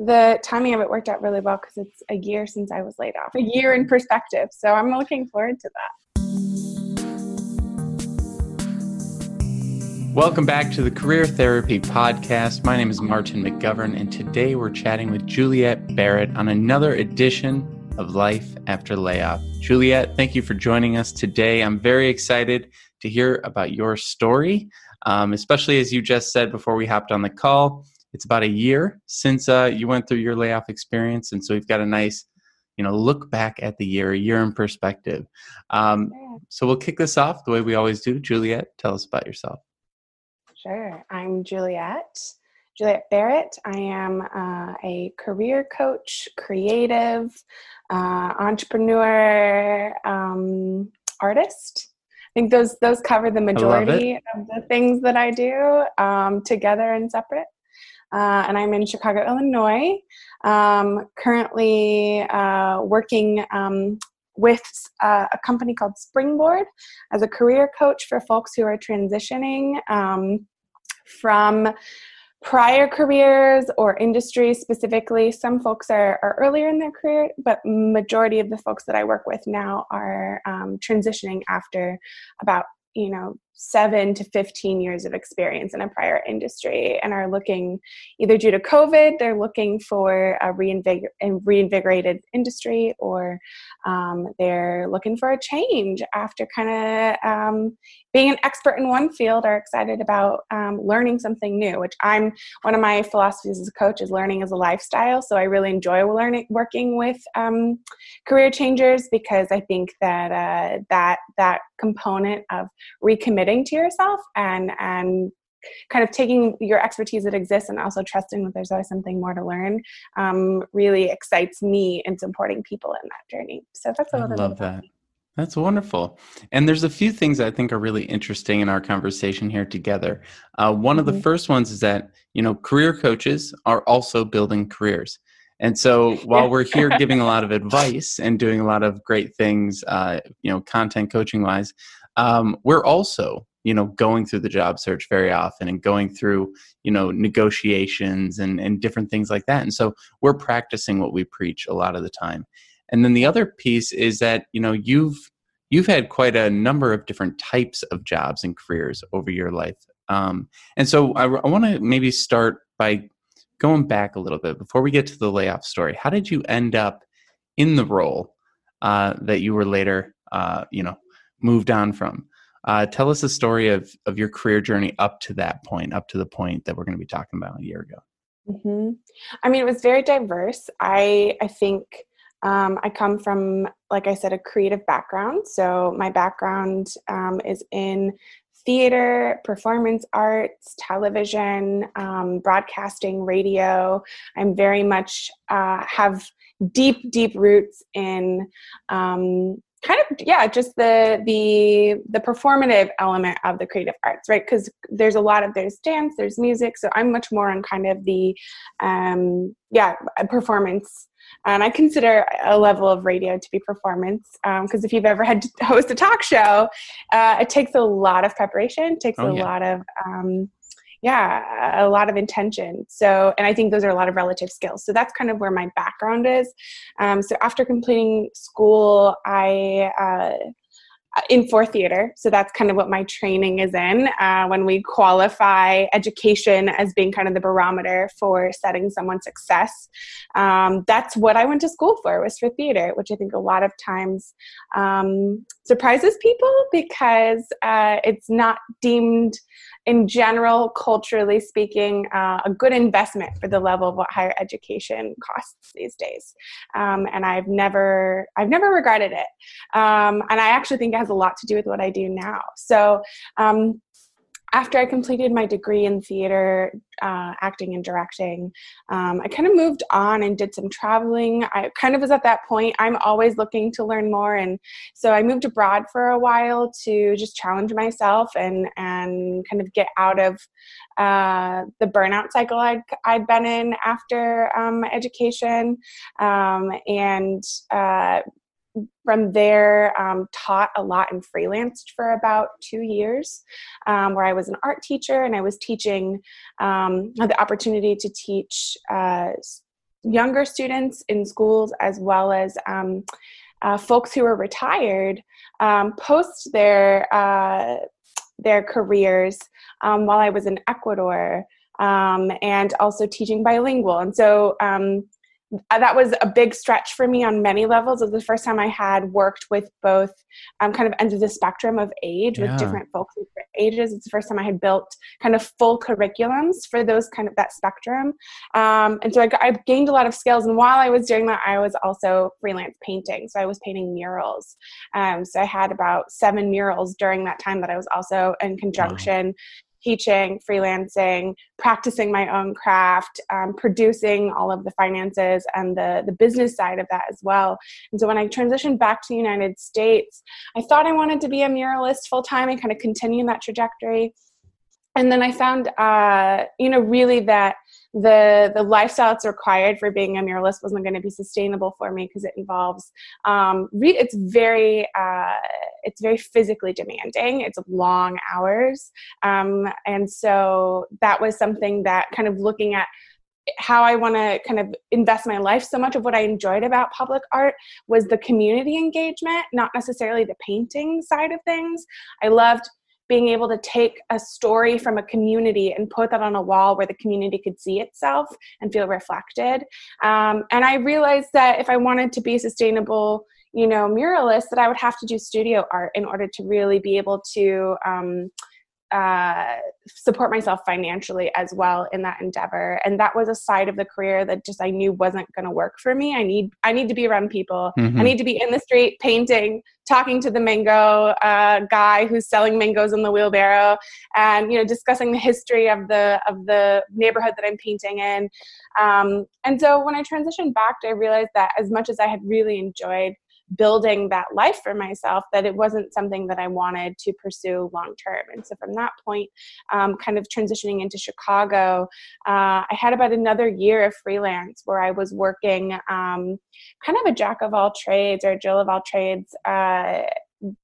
the timing of it worked out really well because it's a year since I was laid off, a year in perspective. So I'm looking forward to that. Welcome back to the Career Therapy Podcast. My name is Martin McGovern, and today we're chatting with Juliet Barrett on another edition of Life After Layoff. Juliet, thank you for joining us today. I'm very excited to hear about your story, um, especially as you just said before we hopped on the call. It's about a year since uh, you went through your layoff experience, and so we've got a nice, you know, look back at the year, a year in perspective. Um, so we'll kick this off the way we always do. Juliet, tell us about yourself. Sure. I'm Juliet. Juliet Barrett. I am uh, a career coach, creative, uh, entrepreneur, um, artist. I think those those cover the majority of the things that I do um, together and separate. Uh, and I'm in Chicago, Illinois. Um, currently uh, working um, with uh, a company called Springboard as a career coach for folks who are transitioning um, from prior careers or industries specifically some folks are, are earlier in their career but majority of the folks that i work with now are um, transitioning after about you know seven to 15 years of experience in a prior industry and are looking either due to covid they're looking for a reinvigor- reinvigorated industry or um, they're looking for a change after kind of um, being an expert in one field are excited about um, learning something new which i'm one of my philosophies as a coach is learning as a lifestyle. So i really enjoy learning working with um, career changers because i think that uh, that that component of recommitting to yourself and and kind of taking your expertise that exists and also trusting that there's always something more to learn um, really excites me in supporting people in that journey. So that's a little I love that. That's wonderful. And there's a few things I think are really interesting in our conversation here together. Uh, one of the mm-hmm. first ones is that, you know, career coaches are also building careers. And so while we're here giving a lot of advice and doing a lot of great things, uh, you know, content coaching wise, um, we're also, you know, going through the job search very often and going through, you know, negotiations and, and different things like that. And so we're practicing what we preach a lot of the time. And then the other piece is that you know you've you've had quite a number of different types of jobs and careers over your life. Um, and so I, I want to maybe start by going back a little bit before we get to the layoff story. How did you end up in the role uh, that you were later, uh, you know, moved on from? Uh, tell us the story of of your career journey up to that point, up to the point that we're going to be talking about a year ago. Mm-hmm. I mean, it was very diverse. I I think um, I come from, like I said, a creative background. So my background um, is in theater, performance arts, television, um, broadcasting, radio. I'm very much uh, have deep, deep roots in um, kind of yeah just the the the performative element of the creative arts right because there's a lot of there's dance there's music so i'm much more on kind of the um yeah performance and I consider a level of radio to be performance because um, if you've ever had to host a talk show, uh, it takes a lot of preparation, takes oh, a yeah. lot of um, yeah, a lot of intention. So, and I think those are a lot of relative skills. So that's kind of where my background is. Um, so after completing school, I uh, in for theater. So that's kind of what my training is in. Uh, when we qualify education as being kind of the barometer for setting someone's success, um, that's what I went to school for was for theater, which I think a lot of times um, surprises people because uh, it's not deemed in general, culturally speaking, uh, a good investment for the level of what higher education costs these days. Um, and I've never, I've never regretted it. Um, and I actually think it has a lot to do with what I do now. So um, after I completed my degree in theater, uh, acting and directing, um, I kind of moved on and did some traveling. I kind of was at that point. I'm always looking to learn more, and so I moved abroad for a while to just challenge myself and and kind of get out of uh, the burnout cycle I'd I'd been in after um, education, um, and uh, from there um, taught a lot and freelanced for about two years um, where i was an art teacher and i was teaching um, had the opportunity to teach uh, younger students in schools as well as um, uh, folks who are retired um, post their uh, their careers um, while I was in Ecuador and also teaching bilingual. And so that was a big stretch for me on many levels. It was the first time I had worked with both um, kind of ends of the spectrum of age yeah. with different folks ages. It's the first time I had built kind of full curriculums for those kind of that spectrum. Um, and so I, I, gained a lot of skills. And while I was doing that, I was also freelance painting. So I was painting murals. Um, so I had about seven murals during that time that I was also in conjunction teaching, freelancing, practicing my own craft, um, producing all of the finances and the, the business side of that as well. And so when I transitioned back to the United States, I thought I wanted to be a muralist full time and kind of continue that trajectory. And then I found, uh, you know, really that the the lifestyle that's required for being a muralist wasn't going to be sustainable for me because it involves um, re- it's very uh, it's very physically demanding it's long hours um, and so that was something that kind of looking at how I want to kind of invest my life. So much of what I enjoyed about public art was the community engagement, not necessarily the painting side of things. I loved being able to take a story from a community and put that on a wall where the community could see itself and feel reflected. Um, and I realized that if I wanted to be a sustainable, you know, muralist, that I would have to do studio art in order to really be able to. Um, uh, support myself financially as well in that endeavor. And that was a side of the career that just i knew wasn't going to work for me. I need i need to be around people. Mm-hmm. i need to be in the street painting talking to the mango uh, guy who's selling mangoes in the wheelbarrow and you know discussing the history of the of the neighborhood that i'm painting in. Um, and so when i transitioned back i realized that as much as i had really enjoyed building that life for myself that it wasn't something that I wanted to pursue long term. And so from that point, um, kind of transitioning into Chicago, uh, I had about another year of freelance where I was working um, kind of a jack of all trades or a Jill of all trades. Uh,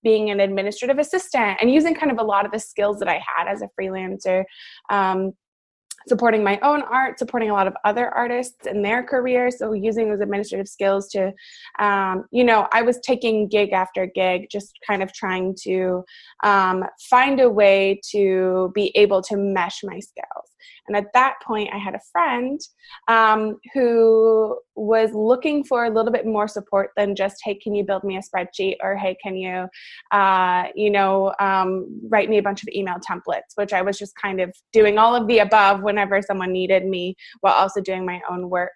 being an administrative assistant and using kind of a lot of the skills that I had as a freelancer um, supporting my own art, supporting a lot of other artists in their careers. So using those administrative skills to, um, you know, I was taking gig after gig, just kind of trying to um, find a way to be able to mesh my skills. And at that point, I had a friend um, who was looking for a little bit more support than just, hey, can you build me a spreadsheet? Or hey, can you, uh, you know, um, write me a bunch of email templates, which I was just kind of doing all of the above whenever someone needed me while also doing my own work.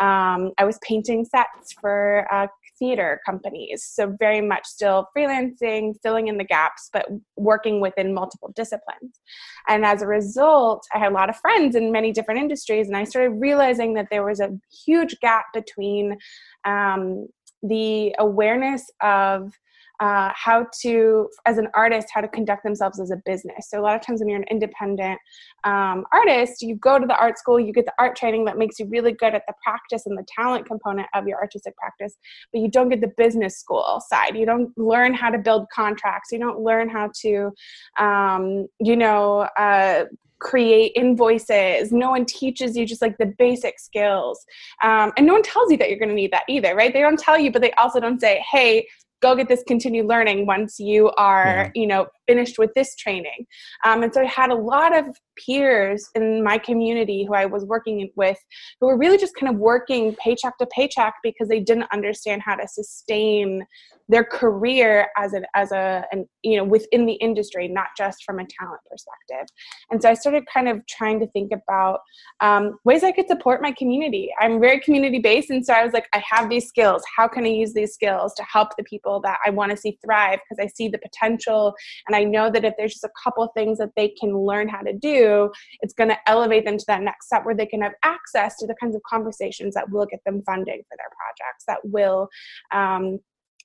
Um, I was painting sets for uh, theater companies. So, very much still freelancing, filling in the gaps, but working within multiple disciplines. And as a result, I had a lot of friends in many different industries, and I started realizing that there was a huge gap between um, the awareness of uh, how to, as an artist, how to conduct themselves as a business. So a lot of times when you're an independent um, artist, you go to the art school, you get the art training that makes you really good at the practice and the talent component of your artistic practice, but you don't get the business school side. You don't learn how to build contracts. You don't learn how to, um, you know, uh, create invoices. No one teaches you just like the basic skills. Um, and no one tells you that you're going to need that either, right? They don't tell you, but they also don't say, hey, go get this continued learning once you are yeah. you know finished with this training. Um, and so i had a lot of peers in my community who i was working with who were really just kind of working paycheck to paycheck because they didn't understand how to sustain their career as an as a an, you know within the industry not just from a talent perspective. And so i started kind of trying to think about um, ways i could support my community. I'm very community based and so i was like i have these skills. How can i use these skills to help the people that i want to see thrive? Because i see the potential and i know that if there's just a couple things that they can learn how to do it's going to elevate them to that next step where they can have access to the kinds of conversations that will get them funding for their projects that will um,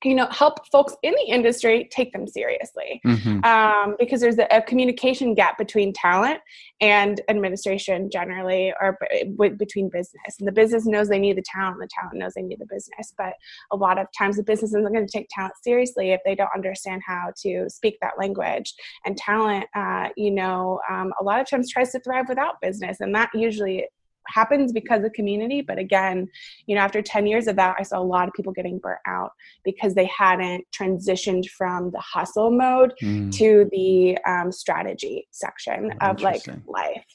you know help folks in the industry take them seriously. Mm-hmm. um, because there's a, a, communication gap between talent and administration generally or b- between business. And the business knows they need the talent the talent knows they need the business. But a lot of times the business isn't going to take talent seriously if they don't understand how to speak that language. And talent uh, you know um, a lot of times tries to thrive without business and that usually happens because of community but again you know after 10 years of that i saw a lot of people getting burnt out because they hadn't transitioned from the hustle mode mm. to the um, strategy section oh, of like life.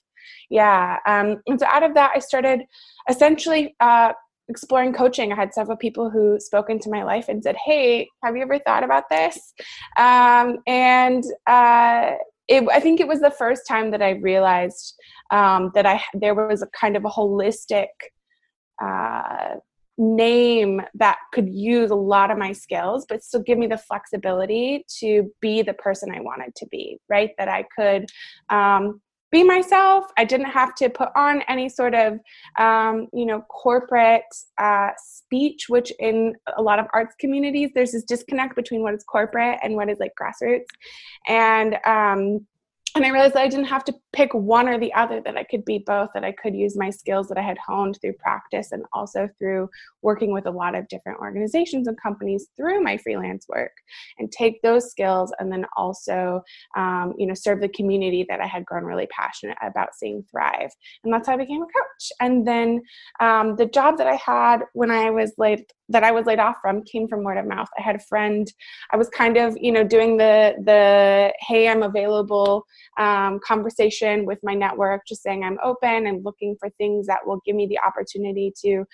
Yeah um, and so out of that i started essentially uh, exploring coaching. I had several people who spoke into my life and said hey have you ever thought about this? Um, and uh, it, I think it was the first time that I realized um, that I there was a kind of a holistic uh, name that could use a lot of my skills, but still give me the flexibility to be the person I wanted to be. Right, that I could um, be myself. I didn't have to put on any sort of, um, you know, corporate uh, speech, which in a lot of arts communities, there's this disconnect between what is corporate and what is like grassroots. And um, and I realized that I didn't have to pick one or the other, that I could be both, that I could use my skills that I had honed through practice and also through working with a lot of different organizations and companies through my freelance work and take those skills and then also, um, you know, serve the community that I had grown really passionate about seeing thrive. And that's how I became a coach. And then um, the job that I had when I was laid that I was laid off from came from word of mouth. I had a friend. I was kind of, you know, doing the the hey, I'm available um, conversation with my network, just saying I'm open and looking for things that will give me the opportunity to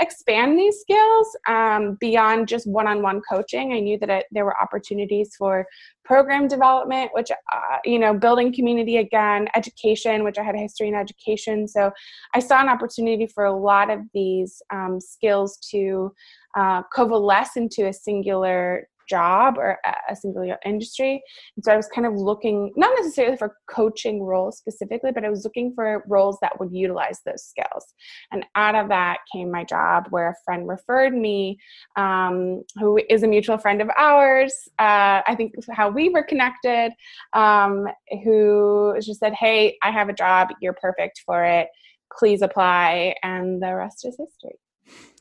expand these skills um, beyond just one-on-one coaching. I knew that there were opportunities for program development, which uh, you know, building community again, education, which I had a history in education. So I saw an opportunity for a lot of these um, skills to uh, coalesce into a singular job or a singular industry. And so I was kind of looking, not necessarily for coaching roles specifically, but I was looking for roles that would utilize those skills. And out of that came my job where a friend referred me, um, who is a mutual friend of ours. Uh, I think how we were connected, um, who just said, Hey, I have a job. You're perfect for it. Please apply. And the rest is history.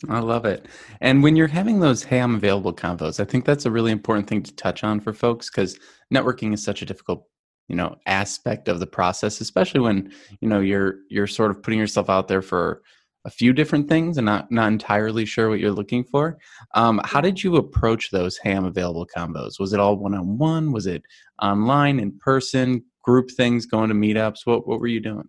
I love it. And when you're having those hey I'm available convos, I think that's a really important thing to touch on for folks cuz networking is such a difficult, you know, aspect of the process, especially when, you know, you're you're sort of putting yourself out there for a few different things and not not entirely sure what you're looking for. Um, how did you approach those I'm available combos? Was it all one on one? Was it online, in person, group things, going to meetups? What what were you doing?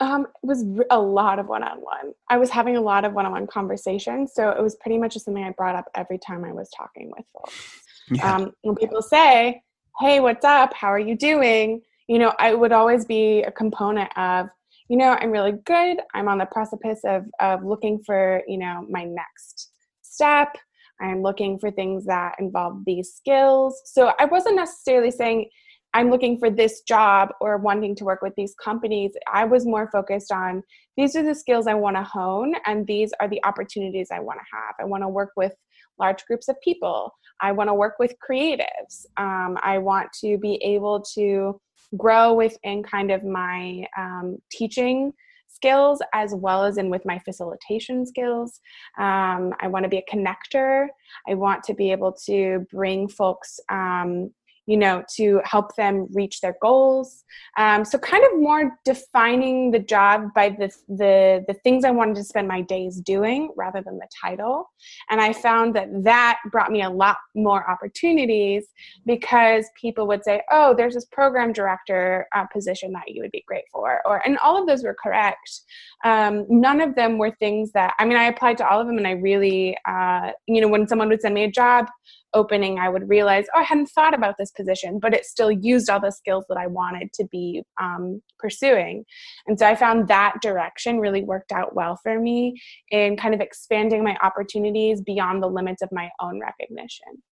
Um, it was a lot of one-on-one. I was having a lot of one-on-one conversations, so it was pretty much just something I brought up every time I was talking with folks. Yeah. Um, when people say, "Hey, what's up? How are you doing?" You know, I would always be a component of, you know, I'm really good. I'm on the precipice of of looking for, you know, my next step. I'm looking for things that involve these skills. So I wasn't necessarily saying I'm looking for this job or wanting to work with these companies, I was more focused on these are the skills I want to hone and these are the opportunities I want to have. I want to work with large groups of people. I want to work with creatives. Um, I want to be able to grow within kind of my um, teaching skills as well as in with my facilitation skills. Um, I want to be a connector. I want to be able to bring folks um, you know to help them reach their goals. Um, so kind of more defining the job by the, the the things i wanted to spend my days doing rather than the title. And i found that that brought me a lot more opportunities because people would say oh there's this program director uh, position that you would be great for or and all of those were correct. Um, none of them were things that i mean i applied to all of them and i really uh, you know when someone would send me a job opening, I would realize, oh, I hadn't thought about this position, but it still used all the skills that I wanted to be um, pursuing. And so I found that direction really worked out well for me in kind of expanding my opportunities beyond the limits of my own recognition.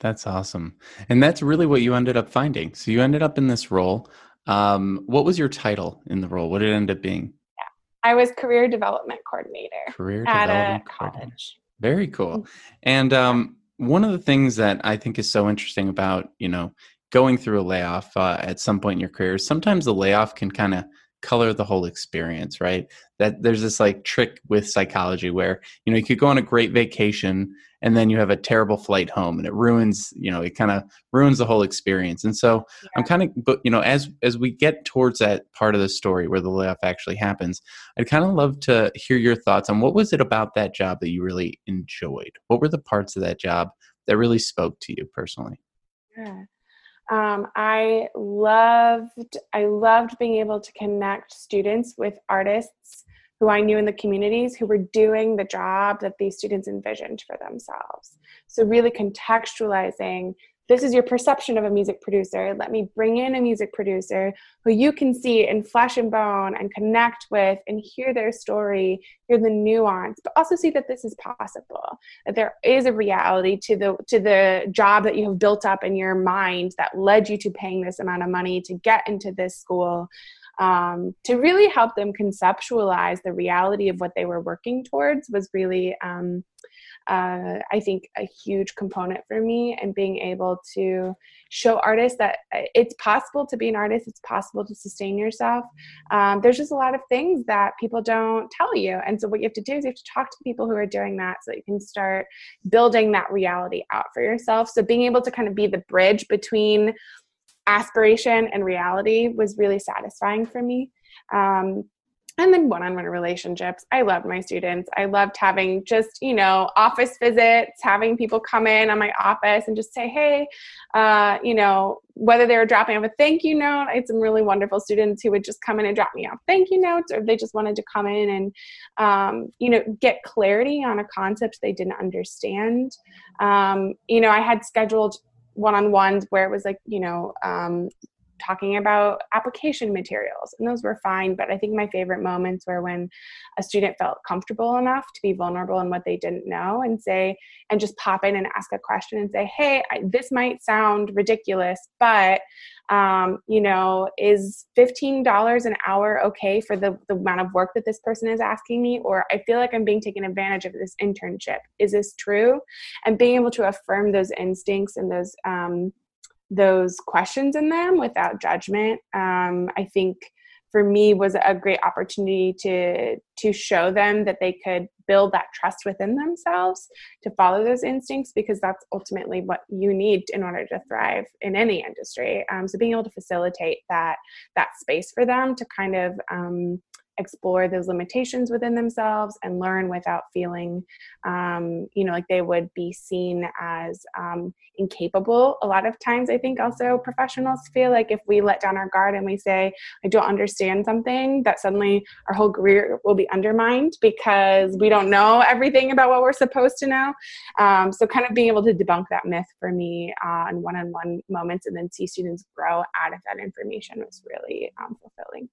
That's awesome. And that's really what you ended up finding. So you ended up in this role. Um, what was your title in the role? What did it end up being? Yeah. I was career development coordinator career at development a college. Very cool. Mm-hmm. And um, one of the things that I think is so interesting about, you know, going through a layoff uh, at some point in your career, sometimes the layoff can kind of color the whole experience, right? That there's this like trick with psychology where, you know, you could go on a great vacation and then you have a terrible flight home and it ruins, you know, it kind of ruins the whole experience. And so yeah. I'm kind of, but you know, as, as we get towards that part of the story where the layoff actually happens, I'd kind of love to hear your thoughts on what was it about that job that you really enjoyed? What were the parts of that job that really spoke to you personally? Yeah. Um, I loved I loved being able to connect students with artists who I knew in the communities who were doing the job that these students envisioned for themselves. So really contextualizing this is your perception of a music producer. Let me bring in a music producer who you can see in flesh and bone and connect with and hear their story, hear the nuance, but also see that this is possible. That there is a reality to the to the job that you have built up in your mind that led you to paying this amount of money to get into this school. Um, to really help them conceptualize the reality of what they were working towards was really um, uh, I think a huge component for me and being able to show artists that uh, it's possible to be an artist, it's possible to sustain yourself. Um, there's just a lot of things that people don't tell you. And so, what you have to do is you have to talk to people who are doing that so that you can start building that reality out for yourself. So, being able to kind of be the bridge between aspiration and reality was really satisfying for me. Um, and then one-on-one relationships. I loved my students. I loved having just you know office visits having people come in on my office and just say hey uh, you know whether they were dropping off a thank you note i had some really wonderful students who would just come in and drop me off thank you notes or they just wanted to come in and um, you know get clarity on a concept they didn't understand. Um, you know i had scheduled one-on-ones where it was like you know um, talking about application materials and those were fine but i think my favorite moments were when a student felt comfortable enough to be vulnerable in what they didn't know and say and just pop in and ask a question and say hey I, this might sound ridiculous but um, you know is $15 an hour okay for the, the amount of work that this person is asking me? Or i feel like i'm being taken advantage of this internship. Is this true? And being able to affirm those instincts and those um, those questions in them without judgment. Um, i think for me was a great opportunity to to show them that they could build that trust within themselves to follow those instincts because that's ultimately what you need in order to thrive in any industry. Um, so being able to facilitate that that space for them to kind of um, explore those limitations within themselves and learn without feeling um, you know like they would be seen as um, incapable. A lot of times i think also professionals feel like if we let down our guard and we say i don't understand something that suddenly our whole career will be undermined because we don't know everything about what we're supposed to know. Um, so kind of being able to debunk that myth for me on one-on-one moments and then see students grow out of that information was really um, fulfilling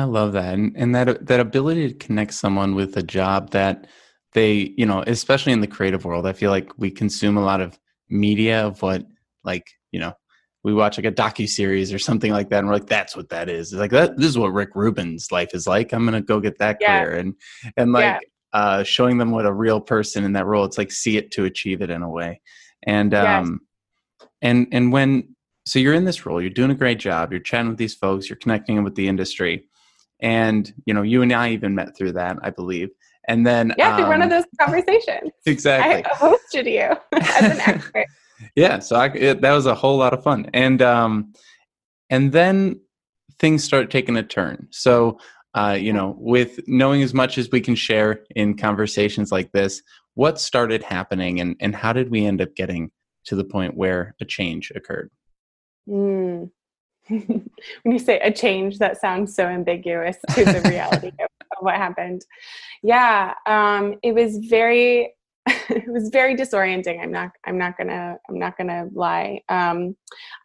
I love that, and, and that that ability to connect someone with a job that they, you know, especially in the creative world, I feel like we consume a lot of media of what, like, you know, we watch like a docu series or something like that, and we're like, "That's what that is." It's like that. This is what Rick Rubin's life is like. I'm gonna go get that yeah. career, and and like yeah. uh, showing them what a real person in that role. It's like see it to achieve it in a way, and um, yes. and and when so you're in this role, you're doing a great job. You're chatting with these folks. You're connecting them with the industry and you know you and i even met through that i believe. And then yeah through um, one of um, those conversations. Exactly. I hosted you as an expert. Yeah so I, it, that was a whole lot of fun. And um and then things start taking a turn. So uh, you know with knowing as much as we can share in conversations like this what started happening and and how did we end up getting to the point where a change occurred? Mm. when you say a change, that sounds so ambiguous to the reality of, of, what happened. Yeah, um, it was very, it was very disorienting. I'm not, I'm not gonna, I'm not gonna lie. Um,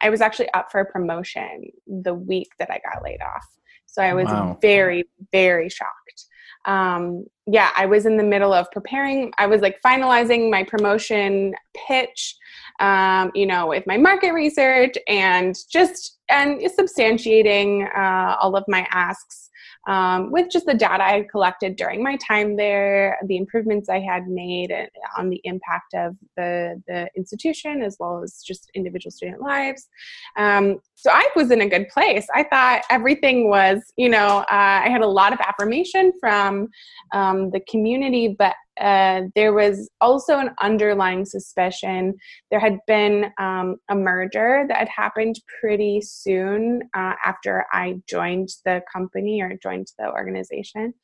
I was actually up for a promotion the week that I got laid off, so I was wow. very, very shocked. Um, yeah, I was in the middle of preparing. I was like finalizing my promotion pitch, um, you know, with my market research and just and substantiating uh, all of my asks um, with just the data I had collected during my time there, the improvements I had made on the impact of the, the institution as well as just individual student lives. Um, so I was in a good place. I thought everything was, you know, uh, I had a lot of affirmation from um, the community, but uh, there was also an underlying suspicion. There had been um, a merger that had happened pretty soon uh, after I joined the company or joined the organization.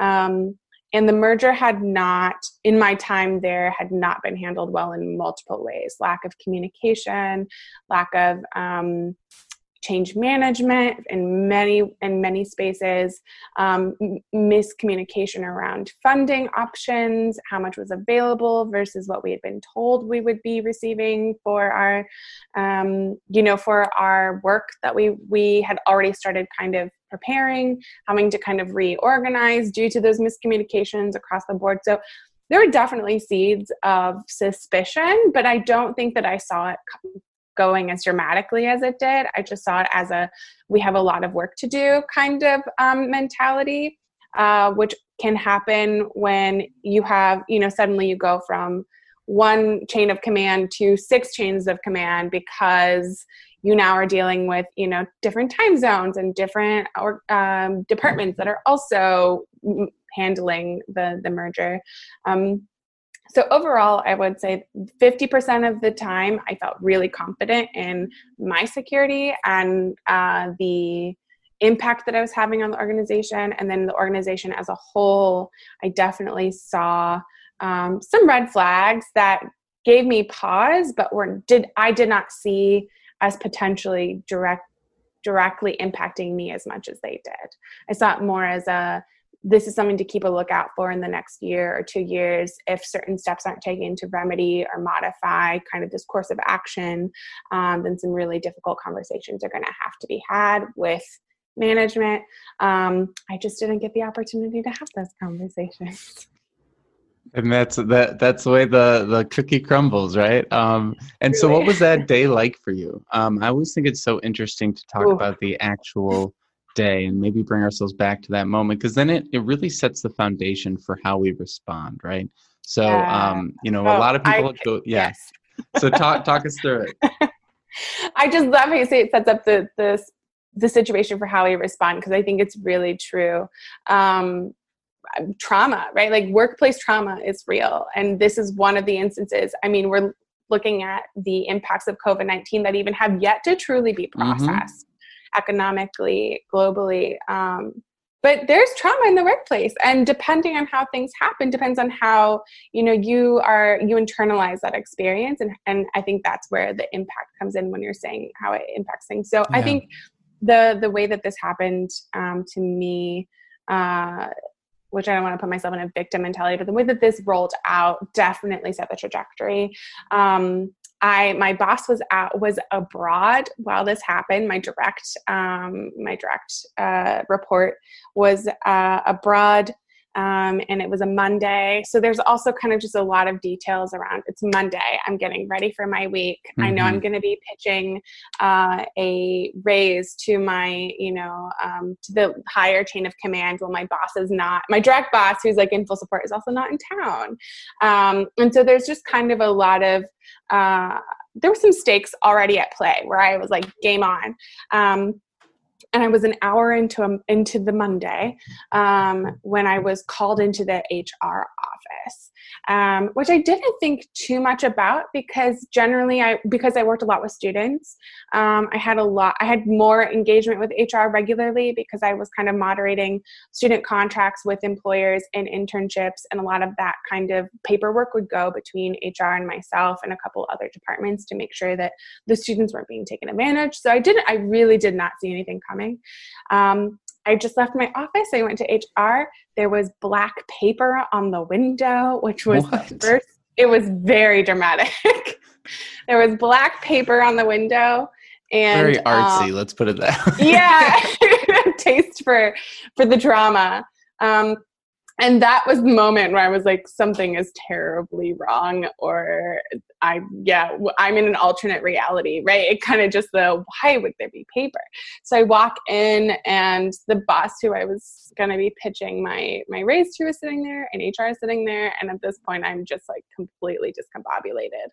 Um, and the merger had not, in my time there, had not been handled well in multiple ways lack of communication, lack of um, change management in many in many spaces um, miscommunication around funding options how much was available versus what we had been told we would be receiving for our um, you know for our work that we we had already started kind of preparing having to kind of reorganize due to those miscommunications across the board. So there were definitely seeds of suspicion, but I don't think that I saw it going as dramatically as it did. I just saw it as a we have a lot of work to do kind of um, mentality, uh, which can happen when you have, you know, suddenly you go from one chain of command to six chains of command because you now are dealing with you know different time zones and different or, um, departments that are also handling the the merger um, so overall i would say 50% of the time i felt really confident in my security and uh, the impact that i was having on the organization. And then the organization as a whole i definitely saw um, some red flags that gave me pause but were did i did not see as potentially direct directly impacting me as much as they did. I saw it more as a this is something to keep a lookout for in the next year or two years if certain steps aren't taken to remedy or modify kind of this course of action um, then some really difficult conversations are going to have to be had with management. Um, i just didn't get the opportunity to have those conversations. And that's that that's the way the the cookie crumbles right? Um, and so what was that day like for you? Um, i always think it's so interesting to talk Ooh. about the actual day and maybe bring ourselves back to that moment because then it, it really sets the foundation for how we respond right? So yeah. um you know oh, a lot of people I, go yeah. yes. so talk talk us through it. I just love how you say it sets up the the, the situation for how we respond because i think it's really true. Um trauma right? Like workplace trauma is real and this is one of the instances. I mean we're looking at the impacts of covid-19 that even have yet to truly be mm-hmm. processed economically, globally. Um, but there's trauma in the workplace and depending on how things happen depends on how you know you are you internalize that experience and and i think that's where the impact comes in when you're saying how it impacts things so yeah. i think the the way that this happened um, to me uh, which I don't want to put myself in a victim mentality, but the way that this rolled out definitely set the trajectory. Um, I my boss was out was abroad while this happened. My direct um, my direct uh, report was uh, abroad um, and it was a Monday. So there's also kind of just a lot of details around. It's Monday. I'm getting ready for my week. Mm-hmm. I know I'm mm-hmm. going to be pitching uh, a raise to my, you know, um, to the higher chain of command. Well, my boss is not. My direct boss, who's like in full support, is also not in town. Um, and so there's just kind of a lot of. Uh, there were some stakes already at play where I was like, game on. Um, and I was an hour into a, into the Monday um, when I was called into the HR office, um, which I didn't think too much about because generally I because I worked a lot with students, um, I had a lot I had more engagement with HR regularly because I was kind of moderating student contracts with employers and internships, and a lot of that kind of paperwork would go between HR and myself and a couple other departments to make sure that the students weren't being taken advantage. So I didn't I really did not see anything coming. Um, I just left my office. I went to HR. There was black paper on the window, which was what? the first. It was very dramatic. there was black paper on the window and very artsy. Um, let's put it that. yeah, taste for for the drama. Um, and that was the moment where I was like, something is terribly wrong, or I, yeah, I'm in an alternate reality, right? It kind of just the why would there be paper? So I walk in, and the boss who I was going to be pitching my my raise to is sitting there and hr is sitting there and at this point i'm just like completely discombobulated.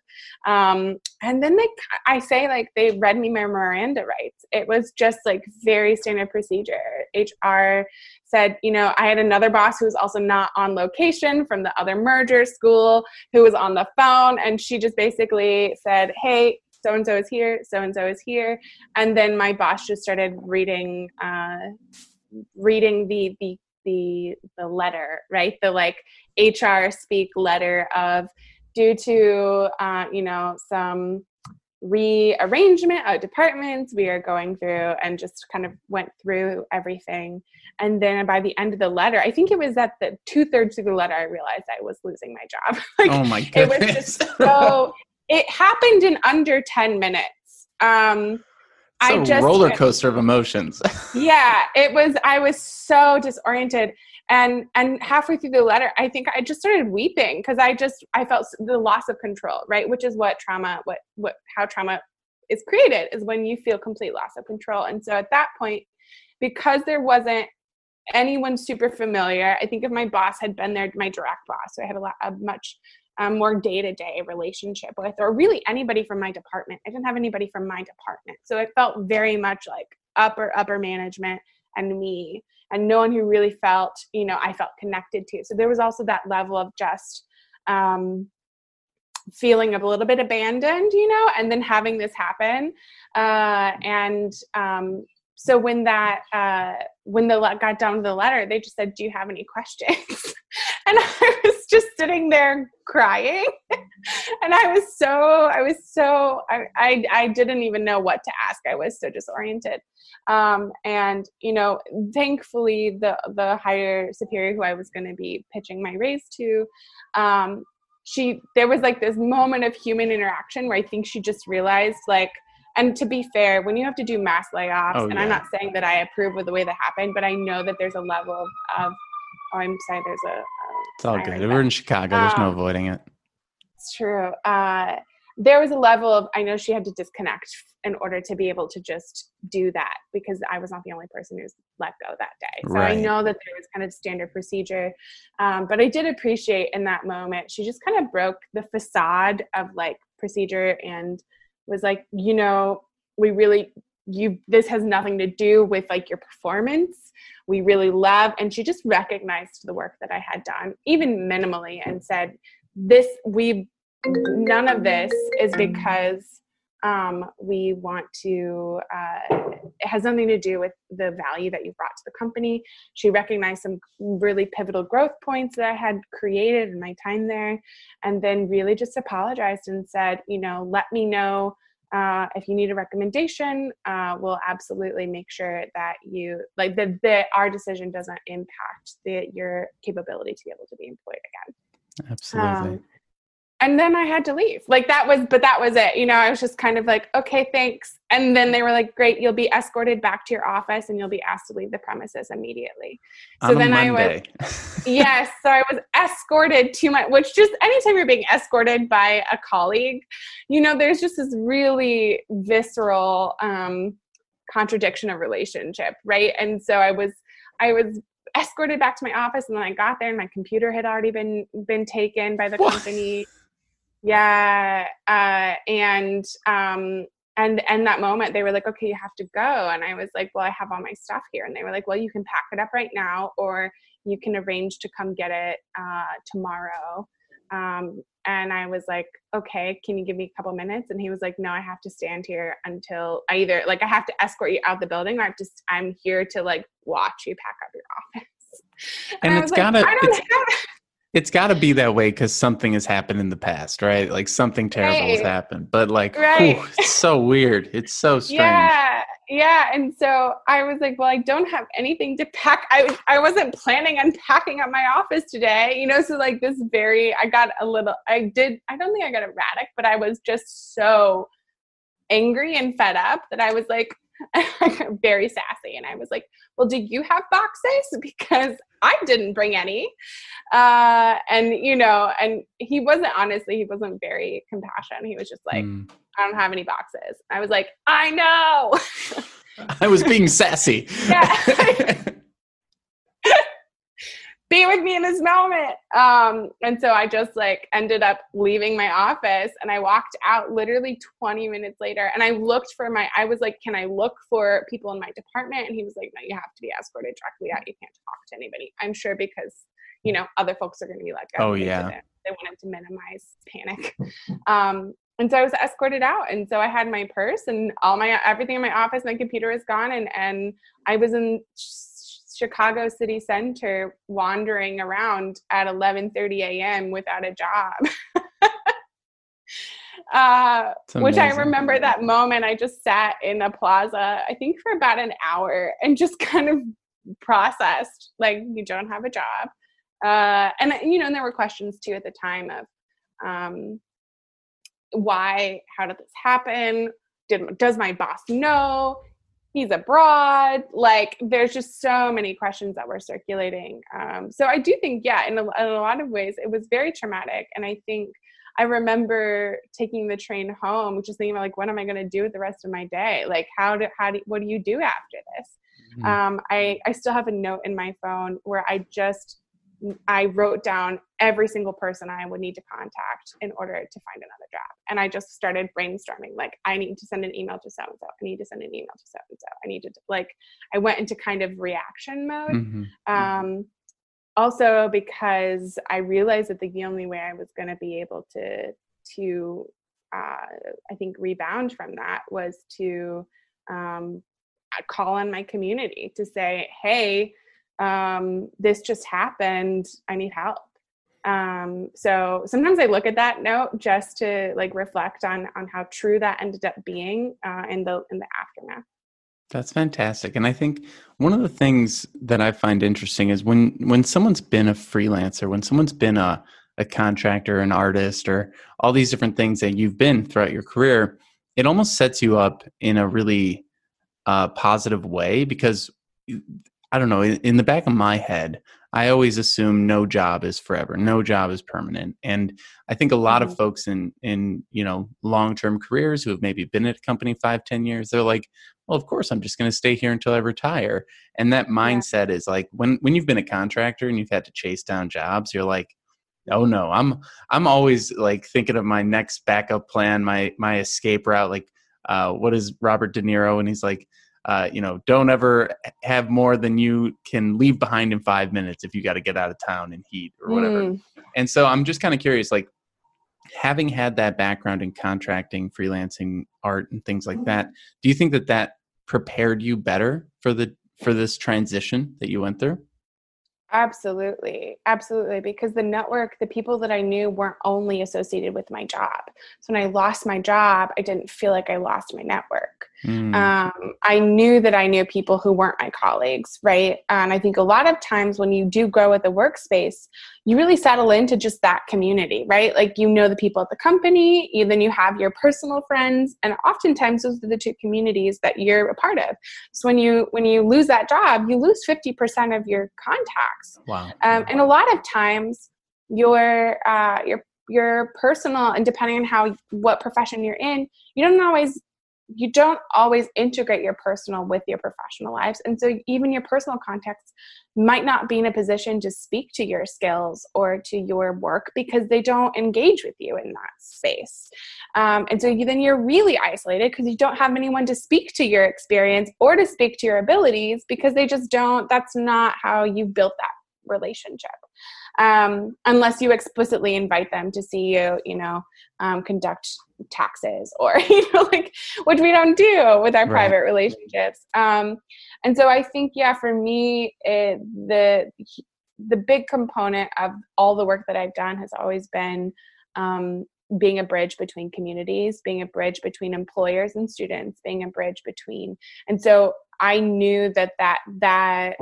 Um, and then they i say like they read me my miranda rights. It was just like very standard procedure. Hr said you know i had another boss who was also not on location from the other merger school who was on the phone and she just basically said hey so and so is here, so and so is here, and then my boss just started reading, uh, reading the the the the letter, right? The like HR speak letter of due to uh, you know some rearrangement of departments we are going through and just kind of went through everything and then by the end of the letter i think it was at the two-thirds of the letter i realized i was losing my job like, oh my goodness. it was just so it happened in under 10 minutes. Um, I just roller coaster of emotions. yeah, it was. I was so disoriented, and and halfway through the letter, I think I just started weeping because I just I felt the loss of control, right? Which is what trauma, what what how trauma is created is when you feel complete loss of control. And so at that point, because there wasn't anyone super familiar, I think if my boss had been there, my direct boss, so I had a lot a much um, more day to day relationship with, or really anybody from my department. I didn't have anybody from my department. So it felt very much like upper, upper management and me, and no one who really felt, you know, I felt connected to. So there was also that level of just, um, feeling a little bit abandoned, you know, and then having this happen. Uh, and um, so when that uh, when the got down to the letter, they just said, "Do you have any questions?" and I was just sitting there crying, and I was so I was so I, I, I didn't even know what to ask. I was so disoriented, um, and you know, thankfully the the higher superior who I was going to be pitching my raise to. Um, she there was like this moment of human interaction where I think she just realized like and to be fair, when you have to do mass layoffs, oh, and yeah. I'm not saying that I approve of the way that happened, but I know that there's a level of, of oh, I'm sorry, there's a. a it's all good. We're in Chicago. There's um, no avoiding it. It's true. Uh, there was a level of I know she had to disconnect in order to be able to just do that because I was not the only person who's let go that day. So right. I know that there was kind of standard procedure, um, but I did appreciate in that moment she just kind of broke the facade of like procedure and was like, you know, we really you this has nothing to do with like your performance. We really love and she just recognized the work that i had done even minimally and said this we none of this is because um, we want to uh, it has nothing to do with the value that you brought to the company. She recognized some really pivotal growth points that i had created in my time there and then really just apologized and said you know let me know uh, if you need a recommendation. Uh, we'll absolutely make sure that you like that the, our decision doesn't impact the, your capability to be able to be employed again. Absolutely. Um, and then I had to leave. Like that was, but that was it. You know, I was just kind of like, okay, thanks. And then they were like, great, you'll be escorted back to your office and you'll be asked to leave the premises immediately. So On then I was, yes. So I was escorted to my, which just anytime you're being escorted by a colleague, you know, there's just this really visceral um, contradiction of relationship, right? And so I was, I was escorted back to my office and then I got there and my computer had already been been taken by the what? company yeah uh, and um and and that moment they were like okay you have to go and i was like well i have all my stuff here and they were like well you can pack it up right now or you can arrange to come get it uh, tomorrow um, and i was like okay can you give me a couple minutes? And he was like no i have to stand here until i either like i have to escort you out the building or i have to i'm here to like watch you pack up your office. And, and it's gotta it's got to be that way because something has happened in the past, right? Like something terrible right. has happened. But like, right. whew, it's so weird. It's so strange. Yeah, yeah. And so I was like, well, I don't have anything to pack. I I wasn't planning on packing up my office today, you know. So like this very, I got a little. I did. I don't think I got erratic, but I was just so angry and fed up that I was like, very sassy. And I was like, well, do you have boxes? Because I didn't bring any. Uh, and, you know, and he wasn't, honestly, he wasn't very compassionate. He was just like, mm. I don't have any boxes. I was like, I know. I was being sassy. yeah. Be with me in this moment. Um, and so I just like ended up leaving my office and I walked out literally 20 minutes later and I looked for my, I was like, can I look for people in my department? And he was like, no, you have to be escorted directly out. You can't talk to anybody. I'm sure because, you know, other folks are going to be like, oh, yeah. They wanted to minimize panic. Um, and so I was escorted out. And so I had my purse and all my, everything in my office, my computer was gone. And, and I was in Chicago city center wandering around at 11:30 a.m. without a job. uh, which I remember that moment. I just sat in a plaza, I think for about an hour, and just kind of processed like you don't have a job. Uh, and you know, and there were questions too at the time of um, why, how did this happen? Did does my boss know? He's abroad. Like there's just so many questions that were circulating. Um, so i do think yeah in a, in a lot of ways it was very traumatic. And i think i remember taking the train home just thinking about like what am i going to do with the rest of my day? Like how do how do what do you do after this? Mm-hmm. um, i i still have a note in my phone where i just I wrote down every single person I would need to contact in order to find another job. And I just started brainstorming like, I need to send an email to so and so. I need to send an email to so and so. I need to, like, I went into kind of reaction mode. Mm-hmm. mm-hmm. Um, also, because I realized that the only way I was going to be able to, to, uh, I think, rebound from that was to um, call on my community to say, hey, um, this just happened. I need help. Um, so sometimes I look at that note just to like reflect on on how true that ended up being uh, in the in the aftermath. That's fantastic. And I think one of the things that I find interesting is when when someone's been a freelancer, when someone's been a a contractor, an artist, or all these different things that you've been throughout your career, it almost sets you up in a really uh, positive way because I don't know, in the back of my head, I always assume no job is forever, no job is permanent. And I think a lot mm-hmm. of folks in in, you know, long-term careers who have maybe been at a company five, ten years, they're like, well, of course I'm just going to stay here until I retire. And that mindset yeah. is like when when you've been a contractor and you've had to chase down jobs, you're like, oh no, I'm I'm always like thinking of my next backup plan, my my escape route. Like, uh, what is Robert De Niro? And he's like, uh, you know, don't ever have more than you can leave behind in five minutes if you got to get out of town in heat or whatever. Mm. And so I'm just kind of curious, like having had that background in contracting, freelancing, art, and things like that, do you think that that prepared you better for the for this transition that you went through? Absolutely. Absolutely. Because the network, the people that I knew weren't only associated with my job. So when I lost my job, I didn't feel like I lost my network. Mm. Um, I knew that I knew people who weren't my colleagues, right? And I think a lot of times when you do grow at the workspace, you really settle into just that community, right? Like you know the people at the company, you, then you have your personal friends, and oftentimes those are the two communities that you're a part of. So when you when you lose that job, you lose fifty percent of your contacts. Wow! Um, and a lot of times, your uh, your your personal and depending on how what profession you're in, you don't always you don't always integrate your personal with your professional lives. And so even your personal contacts might not be in a position to speak to your skills or to your work because they don't engage with you in that space. Um, and so you, then you're really isolated because you don't have anyone to speak to your experience or to speak to your abilities because they just don't, that's not how you built that relationship um, unless you explicitly invite them to see you, you know, um, conduct taxes or, you know, like, which we don't do with our right. private relationships. Um, and so I think, yeah, for me, it, the, the big component of all the work that I've done has always been um, being a bridge between communities, being a bridge between employers and students, being a bridge between, and so I knew that that that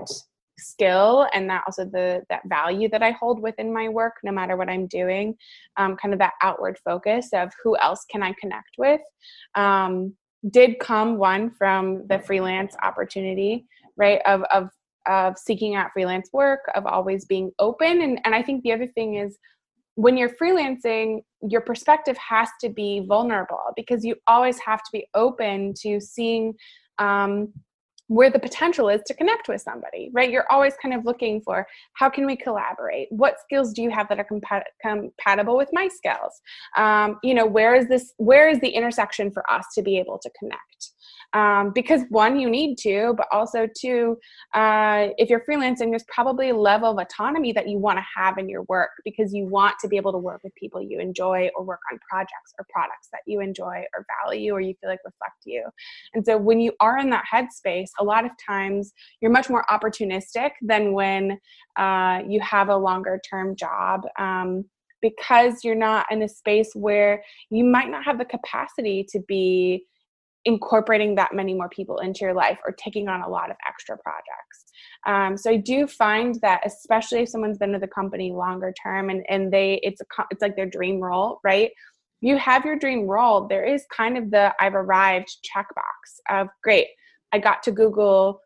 skill and that also the that value that i hold within my work no matter what i'm doing um, kind of that outward focus of who else can i connect with um, did come one from the freelance opportunity right of of of seeking out freelance work of always being open and and i think the other thing is when you're freelancing your perspective has to be vulnerable because you always have to be open to seeing um, where the potential is to connect with somebody, right? You're always kind of looking for how can we collaborate? What skills do you have that are compat- compatible with my skills? Um, you know, where is this? Where is the intersection for us to be able to connect? Um, because one you need to but also two uh, if you're freelancing there's probably a level of autonomy that you want to have in your work because you want to be able to work with people you enjoy or work on projects or products that you enjoy or value or you feel like reflect you. And so when you are in that headspace a lot of times you're much more opportunistic than when uh, you have a longer term job um, because you're not in a space where you might not have the capacity to be incorporating that many more people into your life or taking on a lot of extra projects. Um, so I do find that especially if someone's been with the company longer term and, and they it's a it's like their dream role, right? You have your dream role. There is kind of the I've arrived checkbox of great. I got to Google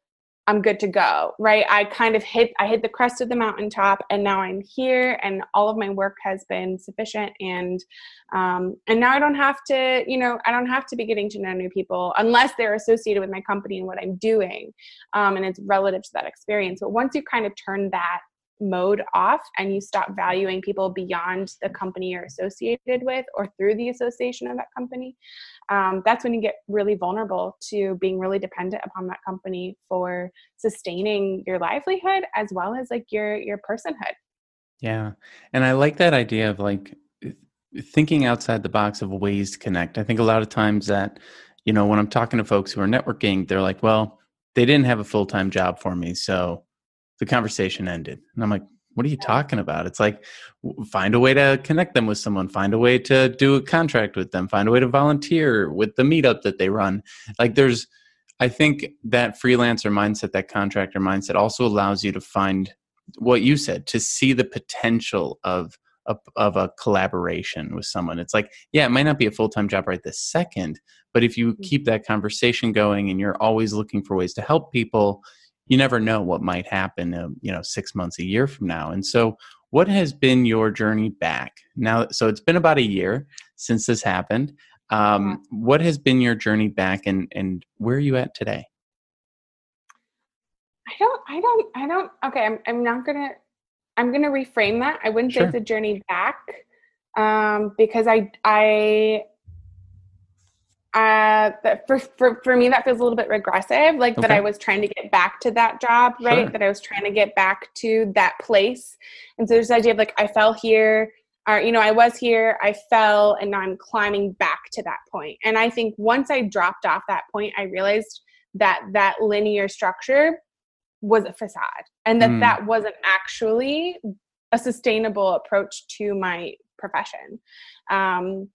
I'm good to go, right? I kind of hit I hit the crest of the mountaintop, and now I'm here, and all of my work has been sufficient, and um, and now I don't have to, you know, I don't have to be getting to know new people unless they're associated with my company and what I'm doing, um, and it's relative to that experience. But once you kind of turn that mode off and you stop valuing people beyond the company you're associated with or through the association of that company, um, that's when you get really vulnerable to being really dependent upon that company for sustaining your livelihood as well as like your your personhood. Yeah, and I like that idea of like thinking outside the box of ways to connect. I think a lot of times that you know when I'm talking to folks who are networking, they're like, "Well, they didn't have a full time job for me, so." The conversation ended. And I'm like, what are you talking about? It's like find a way to connect them with someone, find a way to do a contract with them, find a way to volunteer with the meetup that they run. Like there's I think that freelancer mindset, that contractor mindset also allows you to find what you said, to see the potential of a, of a collaboration with someone. It's like, yeah, it might not be a full time job right this second, but if you mm-hmm. keep that conversation going and you're always looking for ways to help people, you never know what might happen um, you know six months a year from now. And so what has been your journey back? Now so it's been about a year since this happened. Um, what has been your journey back and and where are you at today? I don't i don't i don't okay i'm, I'm not gonna i'm gonna reframe that. I wouldn't sure. say it's a journey back um, because i i uh for, for for me that feels a little bit regressive like okay. that i was trying to get back to that job right sure. that i was trying to get back to that place and so there's the idea of like i fell here or you know i was here i fell and now i'm climbing back to that point and i think once i dropped off that point i realized that that linear structure was a facade and that mm. that wasn't actually a sustainable approach to my profession um,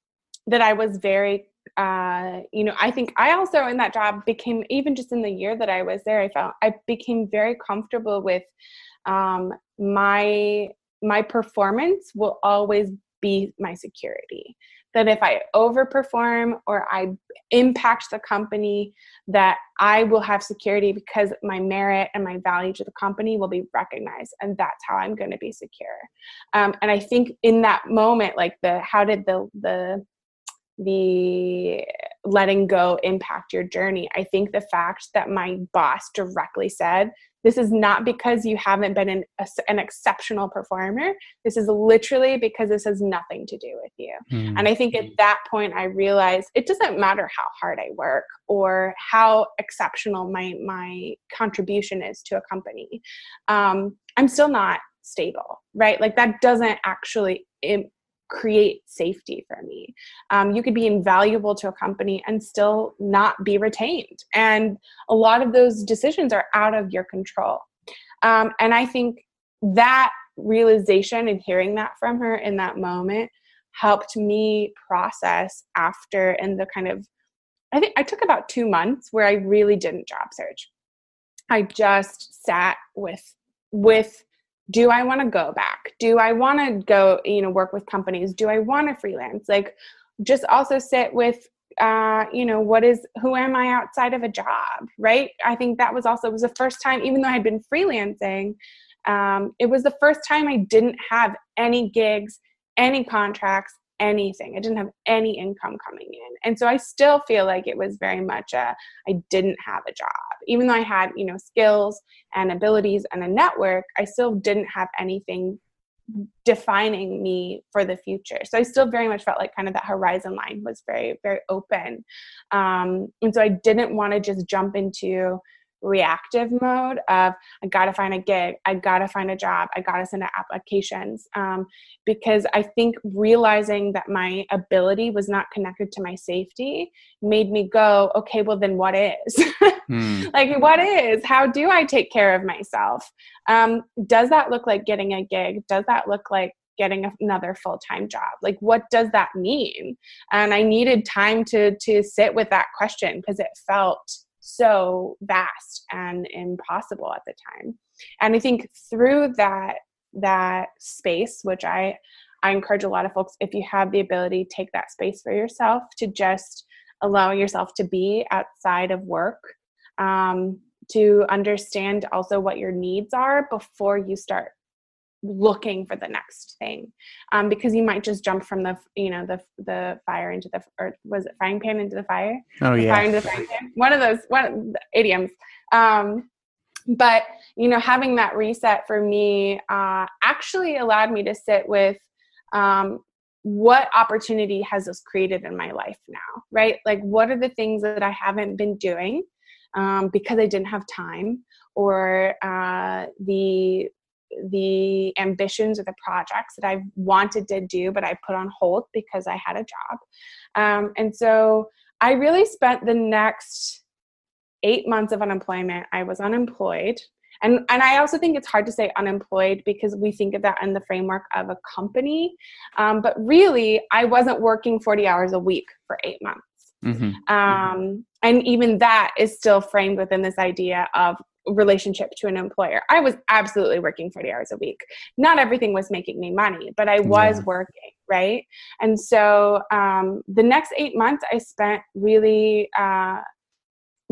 that i was very uh, you know, I think I also in that job became even just in the year that I was there, I felt I became very comfortable with um, my my performance will always be my security. That if I overperform or I impact the company, that I will have security because my merit and my value to the company will be recognized, and that's how I'm going to be secure. Um, and I think in that moment, like the how did the the the letting go impact your journey. I think the fact that my boss directly said, This is not because you haven't been an, a, an exceptional performer. This is literally because this has nothing to do with you. Mm-hmm. And I think at that point, I realized it doesn't matter how hard I work or how exceptional my, my contribution is to a company. Um, I'm still not stable, right? Like that doesn't actually create safety for me. Um, you could be invaluable to a company and still not be retained. And a lot of those decisions are out of your control. Um, and I think that realization and hearing that from her in that moment helped me process after and the kind of I think I took about two months where I really didn't job search. I just sat with with do I want to go back? Do I want to go, you know, work with companies? Do I want to freelance? Like, just also sit with, uh, you know, what is, who am I outside of a job, right? I think that was also, was the first time, even though I'd been freelancing, um, it was the first time I didn't have any gigs, any contracts, anything. I didn't have any income coming in. And so I still feel like it was very much a I didn't have a job. Even though I had, you know, skills and abilities and a network, I still didn't have anything defining me for the future. So I still very much felt like kind of that horizon line was very, very open. Um, and so I didn't want to just jump into reactive mode of I gotta find a gig, I gotta find a job, I gotta send out applications. Um, because I think realizing that my ability was not connected to my safety made me go, okay, well, then what is? hmm. Like, what is? How do I take care of myself? Um, does that look like getting a gig? Does that look like getting another full-time job like what does that mean and i needed time to to sit with that question because it felt so vast and impossible at the time. And i think through that that space which i i encourage a lot of folks if you have the ability take that space for yourself to just allow yourself to be outside of work um, to understand also what your needs are before you start looking for the next thing. Um, because you might just jump from the you know the the fire into the or was it frying pan into the fire? Oh the yeah. fire into the frying pan? One of those one idioms. Um, but you know having that reset for me uh, actually allowed me to sit with um, what opportunity has this created in my life now right? Like what are the things that i haven't been doing um, because i didn't have time or uh, the the ambitions or the projects that I wanted to do, but I put on hold because I had a job. Um, and so I really spent the next eight months of unemployment. I was unemployed. And, and I also think it's hard to say unemployed because we think of that in the framework of a company. Um, but really, I wasn't working 40 hours a week for eight months. Mm-hmm. Um, and even that is still framed within this idea of relationship to an employer. I was absolutely working 40 hours a week. Not everything was making me money, but I was yeah. working, right? And so um, the next eight months I spent really uh,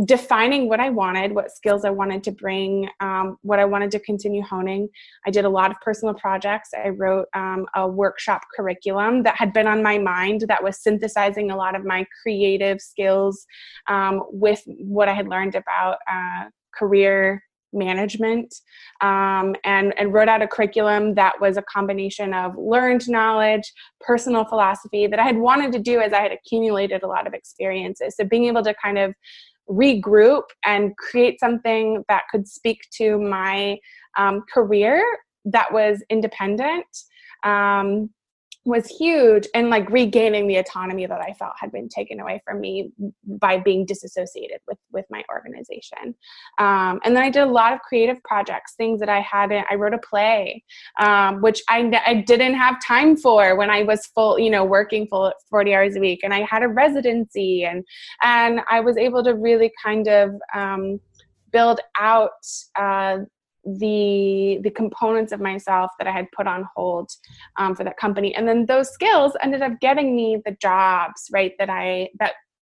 defining what I wanted, what skills I wanted to bring, um, what I wanted to continue honing. I did a lot of personal projects. I wrote um, a workshop curriculum that had been on my mind that was synthesizing a lot of my creative skills um, with what I had learned about uh, career management um, and, and wrote out a curriculum that was a combination of learned knowledge, personal philosophy that I had wanted to do as I had accumulated a lot of experiences. So being able to kind of regroup and create something that could speak to my um, career that was independent. Um, was huge and like regaining the autonomy that I felt had been taken away from me by being disassociated with my organization. Um, and then I did a lot of creative projects, things that I hadn't. I wrote a play, um, which I I didn't have time for when I was full, you know, working full forty hours a week, and I had a residency, and and I was able to really kind of um, build out uh, the the components of myself that I had put on hold um, for that company, and then those skills ended up getting me the jobs right that I that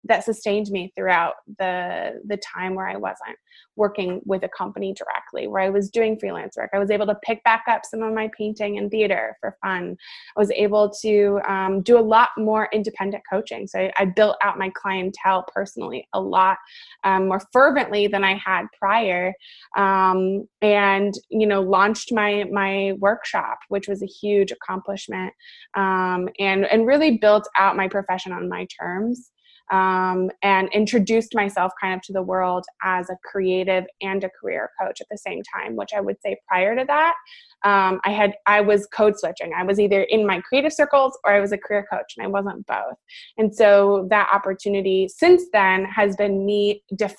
that sustained me throughout the the time where I wasn't working with a company directly where I was doing freelance work. I was able to pick back up some of my painting and theater for fun. I was able to um, do a lot more independent coaching. So I, I, built out my clientele personally a lot um, more fervently than I had prior, um, and you know launched my my workshop, which was a huge accomplishment, um, and and really built out my profession on my terms um, and introduced myself kind of to the world as a creative and a career coach at the same time which i would say prior to that um, i had i was code switching. I was either in my creative circles or i was a career coach and i wasn't both. And so that opportunity since then has been me def-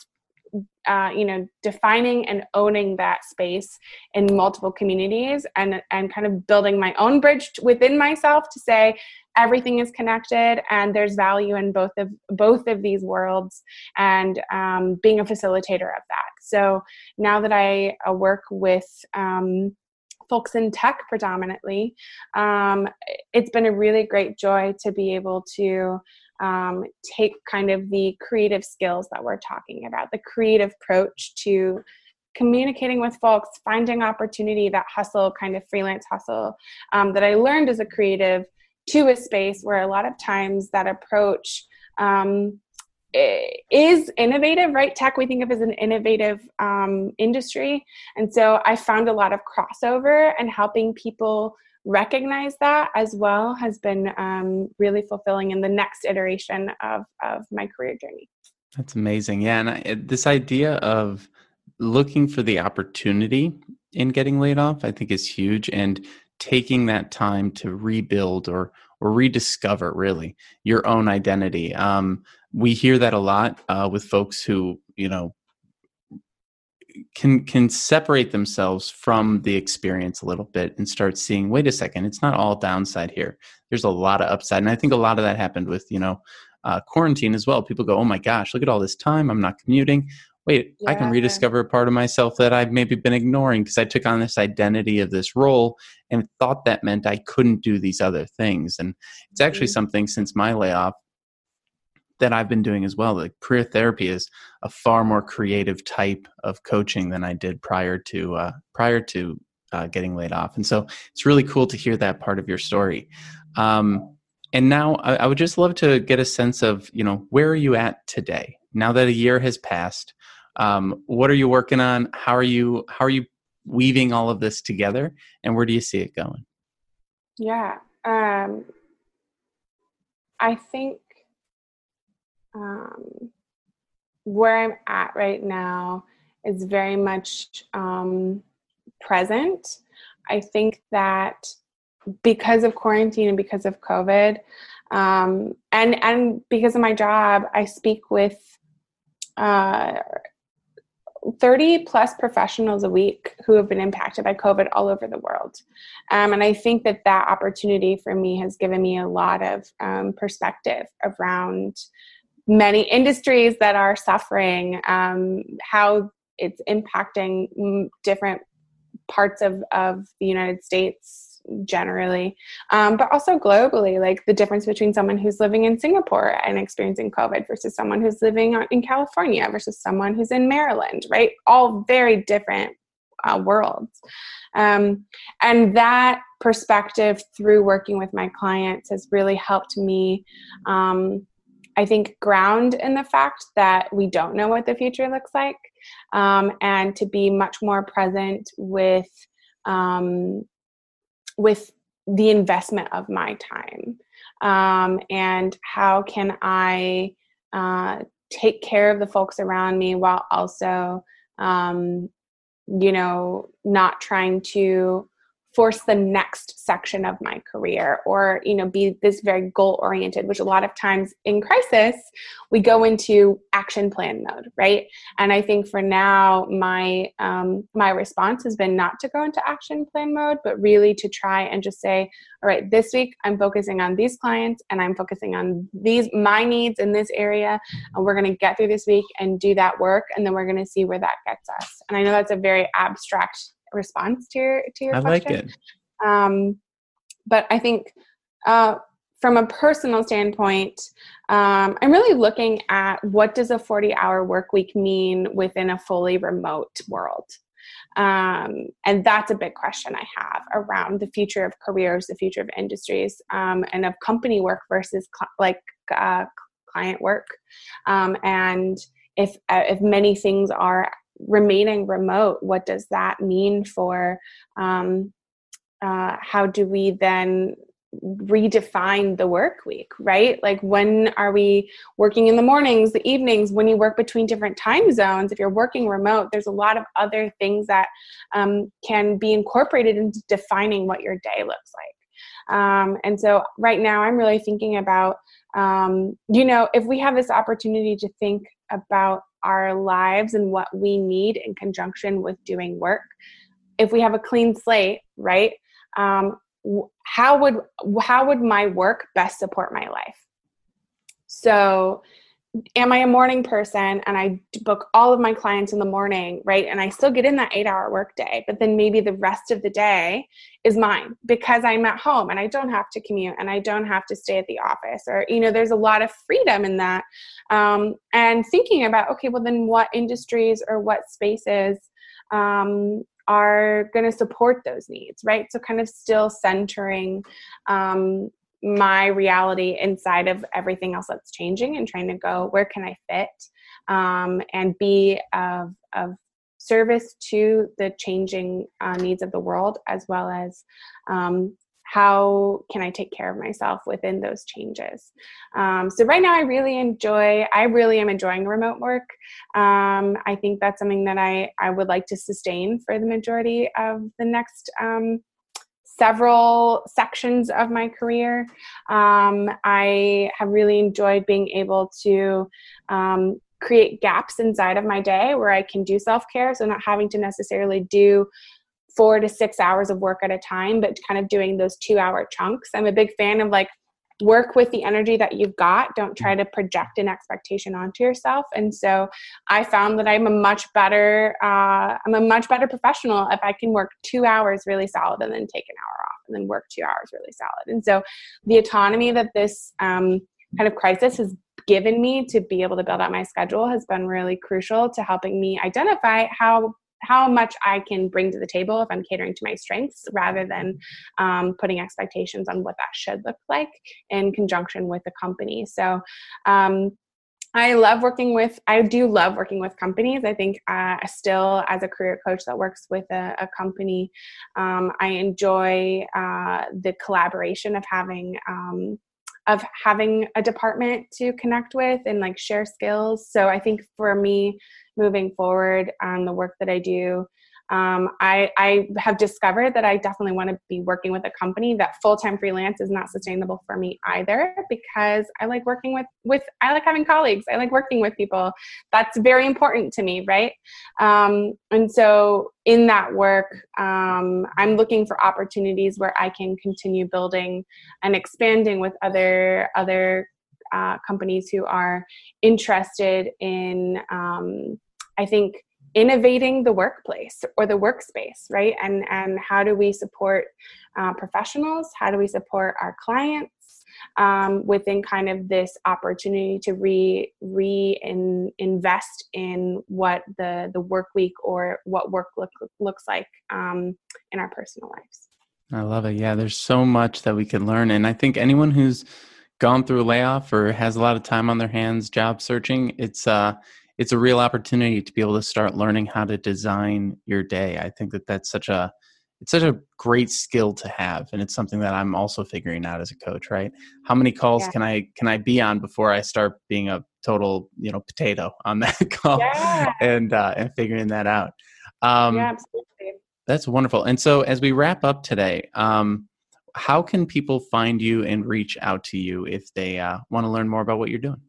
uh, you know defining and owning that space in multiple communities and and kind of building my own bridge within myself to say everything is connected and there's value in both of both of these worlds and um, being a facilitator of that. So now that i uh, work with um, folks in tech predominantly um, it's been a really great joy to be able to um, take kind of the creative skills that we're talking about the creative approach to communicating with folks finding opportunity that hustle kind of freelance hustle um, that i learned as a creative to a space where a lot of times that approach um, is innovative, right? Tech we think of as an innovative um, industry. And so I found a lot of crossover and helping people recognize that as well has been um, really fulfilling in the next iteration of, of my career journey. That's amazing. Yeah. And I, this idea of looking for the opportunity in getting laid off, I think is huge. And taking that time to rebuild or or rediscover really your own identity. Um, we hear that a lot uh, with folks who you know can can separate themselves from the experience a little bit and start seeing wait a second it's not all downside here. There's a lot of upside. And i think a lot of that happened with you know uh, quarantine as well. People go oh my gosh look at all this time. I'm not commuting wait yeah. i can rediscover a part of myself that i've maybe been ignoring because i took on this identity of this role and thought that meant i couldn't do these other things and it's actually mm-hmm. something since my layoff that I've been doing as well. Like career therapy is a far more creative type of coaching than I did prior to uh, prior to uh, getting laid off, and so it's really cool to hear that part of your story. Um, and now I, I would just love to get a sense of you know where are you at today? Now that a year has passed, um, what are you working on? How are you how are you weaving all of this together, and where do you see it going? Yeah, um, I think um, where I'm at right now is very much um, present. I think that because of quarantine and because of COVID, um, and and because of my job, I speak with uh, 30 plus professionals a week who have been impacted by COVID all over the world. Um, and I think that that opportunity for me has given me a lot of um, perspective around many industries that are suffering, um, how it's impacting different parts of, of the United States generally, um, but also globally, like the difference between someone who's living in Singapore and experiencing COVID versus someone who's living in California versus someone who's in Maryland, right? All very different uh, worlds. Um, and that perspective through working with my clients has really helped me um, I think, ground in the fact that we don't know what the future looks like um, and to be much more present with um, with the investment of my time. Um, and how can I uh, take care of the folks around me while also um, you know not trying to force the next section of my career or you know be this very goal oriented which a lot of times in crisis we go into action plan mode right? And i think for now my um, my response has been not to go into action plan mode but really to try and just say all right this week i'm focusing on these clients and i'm focusing on these my needs in this area and we're going to get through this week and do that work and then we're going to see where that gets us. And i know that's a very abstract response to your to your I question. like it. Um, but I think uh, from a personal standpoint, um, I'm really looking at what does a 40 hour work week mean within a fully remote world. Um, and that's a big question I have around the future of careers, the future of industries, um, and of company work versus cl- like uh, client work. Um, and if uh, if many things are remaining remote, what does that mean for um, uh, how do we then redefine the work week, right? Like when are we working in the mornings, the evenings, when you work between different time zones? If you're working remote, there's a lot of other things that um, can be incorporated into defining what your day looks like. Um, and so right now, I'm really thinking about, um, you know, if we have this opportunity to think about our lives and what we need in conjunction with doing work. If we have a clean slate right um, how would how would my work best support my life? So am I a morning person and I book all of my clients in the morning, right? And I still get in that eight hour workday, but then maybe the rest of the day is mine because I'm at home and I don't have to commute and I don't have to stay at the office. Or, you know, there's a lot of freedom in that. Um, and thinking about, okay, well, then what industries or what spaces um, are going to support those needs, right? So, kind of still centering um, my reality inside of everything else that's changing and trying to go where can i fit um, and be of, of service to the changing uh, needs of the world as well as um, how can i take care of myself within those changes. Um, so right now i really enjoy i really am enjoying remote work. Um, i think that's something that i i would like to sustain for the majority of the next um, several sections of my career. Um, I have really enjoyed being able to um, create gaps inside of my day where I can do self care. So, not having to necessarily do four to six hours of work at a time, but kind of doing those two hour chunks. I'm a big fan of like work with the energy that you've got. Don't try to project an expectation onto yourself. And so i found that i'm a much better uh, i'm a much better professional if i can work two hours really solid and then take an hour off and then work two hours really solid. And so the autonomy that this um, kind of crisis has given me to be able to build out my schedule has been really crucial to helping me identify how how much I can bring to the table if I'm catering to my strengths rather than um, putting expectations on what that should look like in conjunction with the company. So, um, I love working with, I do love working with companies. I think uh, still, as a career coach that works with a, a company, um, I enjoy uh, the collaboration of having. Um, of having a department to connect with and like share skills. So I think for me, moving forward on the work that I do. Um, I, I have discovered that I definitely want to be working with a company that full-time freelance is not sustainable for me either because I like working with with I like having colleagues. I like working with people. That's very important to me right? Um, and so in that work um, I'm looking for opportunities where I can continue building and expanding with other other uh, companies who are interested in, um, I think, innovating the workplace or the workspace, right? And and how do we support uh, professionals? How do we support our clients? Um, within kind of this opportunity to re re in, invest in what the the work week or what work look, looks like um, in our personal lives. I love it. Yeah, there's so much that we can learn, and I think anyone who's gone through layoff or has a lot of time on their hands job searching, it's uh it's a real opportunity to be able to start learning how to design your day. I think that that's such a it's such a great skill to have and it's something that I'm also figuring out as a coach, right? How many calls yeah. can I can I be on before I start being a total, you know, potato on that call yeah. and uh and figuring that out. Um Yeah, absolutely. That's wonderful. And so as we wrap up today, um how can people find you and reach out to you if they uh, want to learn more about what you're doing?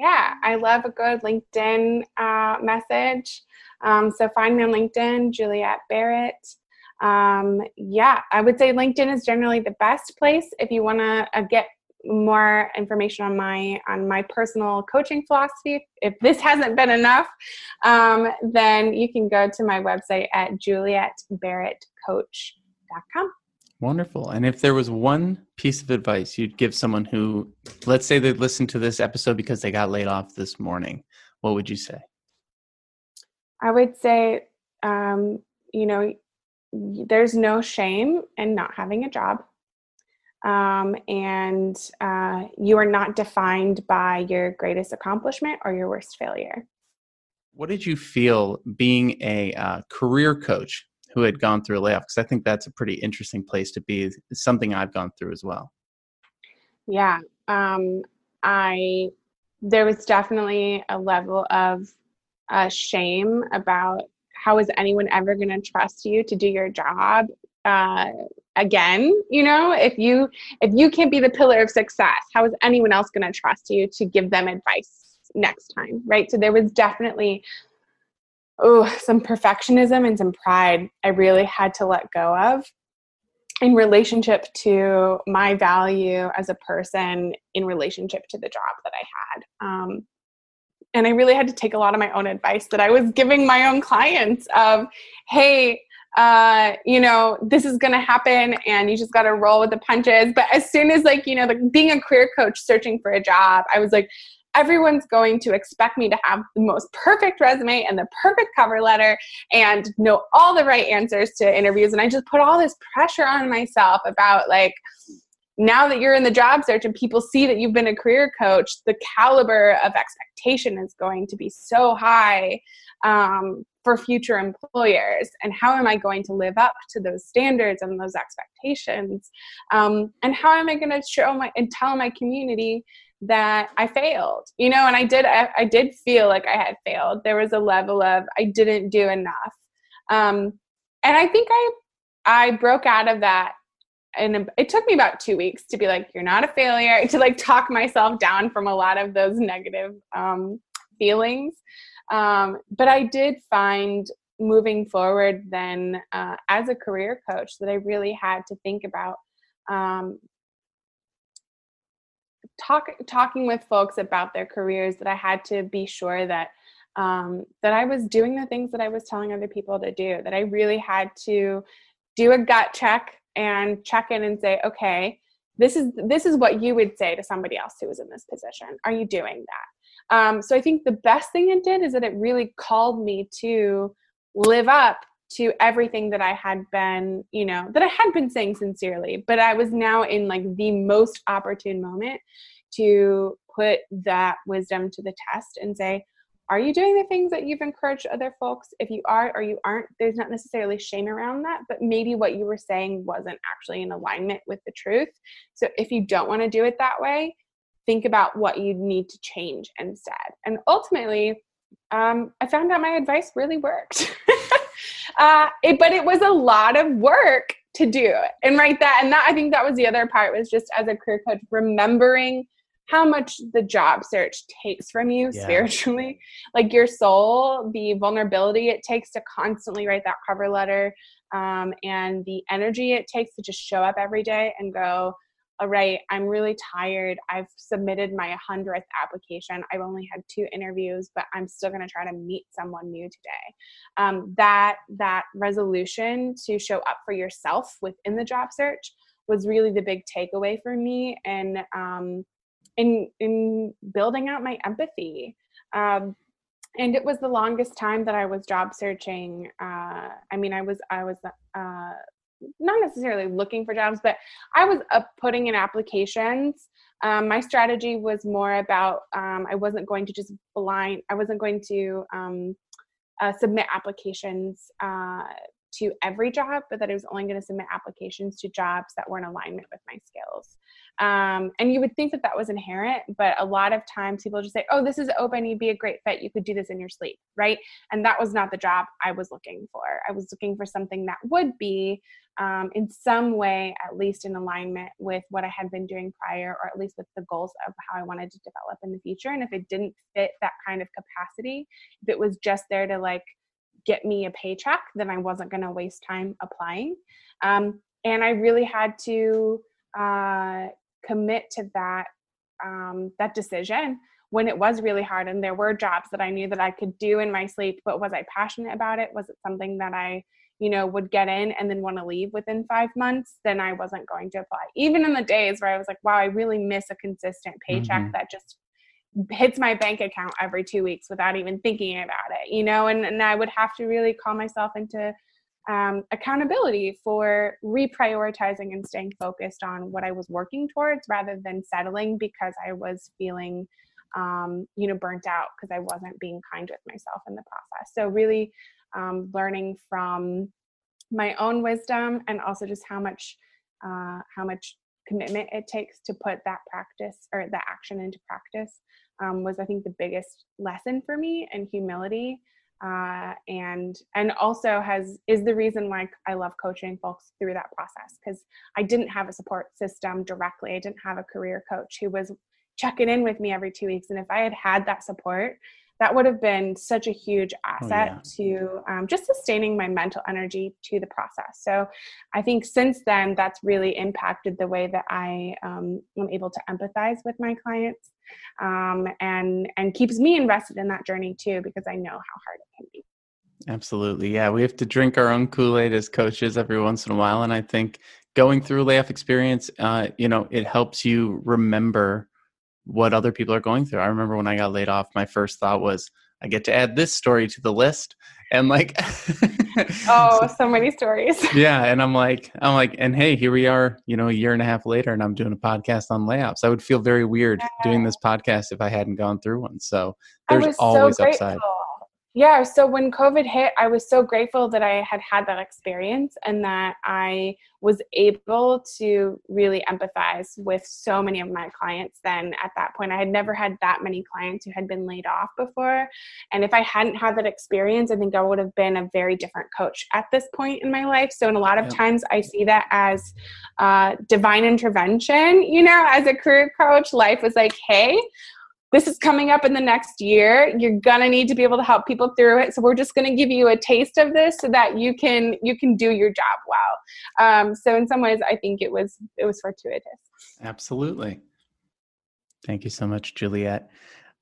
Yeah, I love a good LinkedIn uh, message. Um, so find me on LinkedIn, Juliet Barrett. Um, yeah, I would say LinkedIn is generally the best place if you want to uh, get more information on my on my personal coaching philosophy if this hasn't been enough um, then you can go to my website at julietbarrettcoach.com Wonderful. And if there was one piece of advice you'd give someone who, let's say they listened to this episode because they got laid off this morning, what would you say? I would say, um, you know, there's no shame in not having a job. Um, and uh, you are not defined by your greatest accomplishment or your worst failure. What did you feel being a uh, career coach who had gone through a layoff because I think that's a pretty interesting place to be. It's something I've gone through as well. Yeah, um, I there was definitely a level of uh, shame about how is anyone ever going to trust you to do your job uh, again you know if you if you can't be the pillar of success how is anyone else going to trust you to give them advice next time right so there was definitely oh, some perfectionism and some pride I really had to let go of in relationship to my value as a person, in relationship to the job that I had. Um, and I really had to take a lot of my own advice that I was giving my own clients of, hey, uh, you know, this is going to happen and you just got to roll with the punches. But as soon as, like, you know, the, being a career coach searching for a job, I was like, everyone's going to expect me to have the most perfect resume and the perfect cover letter and know all the right answers to interviews. And I just put all this pressure on myself about like, now that you're in the job search and people see that you've been a career coach, the caliber of expectation is going to be so high um, for future employers. And how am I going to live up to those standards and those expectations? Um, and how am I going to show my and tell my community that I failed? You know, and I did. I, I did feel like I had failed. There was a level of I didn't do enough. Um, and I think I I broke out of that and it took me about two weeks to be like you're not a failure to like talk myself down from a lot of those negative um, feelings um, but i did find moving forward then uh, as a career coach that i really had to think about um, talk, talking with folks about their careers that i had to be sure that um, that i was doing the things that i was telling other people to do that i really had to do a gut check and check in and say, okay, this is this is what you would say to somebody else who was in this position. Are you doing that? Um, so I think the best thing it did is that it really called me to live up to everything that I had been, you know, that I had been saying sincerely, but I was now in like the most opportune moment to put that wisdom to the test and say, are you doing the things that you've encouraged other folks? If you are or you aren't, there's not necessarily shame around that, but maybe what you were saying wasn't actually in alignment with the truth. So if you don't want to do it that way, think about what you need to change instead. And ultimately, um, I found out my advice really worked. uh, it, but it was a lot of work to do and write that. And that I think that was the other part was just as a career coach, remembering how much the job search takes from you yeah. spiritually like your soul the vulnerability it takes to constantly write that cover letter um, and the energy it takes to just show up every day and go all right i'm really tired. I've submitted my 100th application. I've only had two interviews but i'm still going to try to meet someone new today. Um, that that resolution to show up for yourself within the job search was really the big takeaway for me and um, in in building out my empathy. Um, and it was the longest time that i was job searching. Uh, i mean i was i was uh, not necessarily looking for jobs but i was putting in applications um, my strategy was more about um, i wasn't going to just blind i wasn't going to um, uh, submit applications uh, to every job, but that I was only going to submit applications to jobs that were in alignment with my skills. Um, and you would think that that was inherent, but a lot of times people just say, oh, this is open, you'd be a great fit, you could do this in your sleep, right? And that was not the job I was looking for. I was looking for something that would be um, in some way, at least in alignment with what I had been doing prior, or at least with the goals of how I wanted to develop in the future. And if it didn't fit that kind of capacity, if it was just there to like, get me a paycheck, then I wasn't going to waste time applying. Um, and I really had to uh, commit to that um, that decision when it was really hard and there were jobs that I knew that I could do in my sleep but was I passionate about it? Was it something that I you know would get in and then want to leave within 5 months? Then I wasn't going to apply. Even in the days where I was like wow I really miss a consistent paycheck mm-hmm. that just hits my bank account every two weeks without even thinking about it you know? And, and i would have to really call myself into um, accountability for reprioritizing and staying focused on what i was working towards rather than settling because i was feeling um, you know burnt out because i wasn't being kind with myself in the process so really um, learning from my own wisdom and also just how much uh, how much commitment it takes to put that practice or that action into practice um, was I think the biggest lesson for me and humility. Uh, and and also has is the reason why I love coaching folks through that process because I didn't have a support system directly. I didn't have a career coach who was checking in with me every two weeks. And if I had had that support, that would have been such a huge asset oh, yeah. to um, just sustaining my mental energy to the process. So I think since then, that's really impacted the way that I um, am able to empathize with my clients um, and, and keeps me invested in that journey too, because I know how hard it can be. Absolutely. Yeah. We have to drink our own Kool Aid as coaches every once in a while. And I think going through layoff experience, uh, you know, it helps you remember what other people are going through. I remember when I got laid off, my first thought was, I get to add this story to the list. And like, oh, so many stories. yeah. And I'm like, I'm like, and hey, here we are, you know, a year and a half later, and I'm doing a podcast on layoffs. I would feel very weird yeah. doing this podcast if I hadn't gone through one. So there's always so upside yeah so when covid hit i was so grateful that i had had that experience and that i was able to really empathize with so many of my clients then at that point. I had never had that many clients who had been laid off before. And if i hadn't had that experience i think i would have been a very different coach at this point in my life. So in a lot of times i see that as uh, divine intervention you know as a career coach life was like hey this is coming up in the next year. You're gonna need to be able to help people through it. So we're just gonna give you a taste of this so that you can you can do your job well. Um, so in some ways i think it was it was fortuitous. Absolutely. Thank you so much juliet.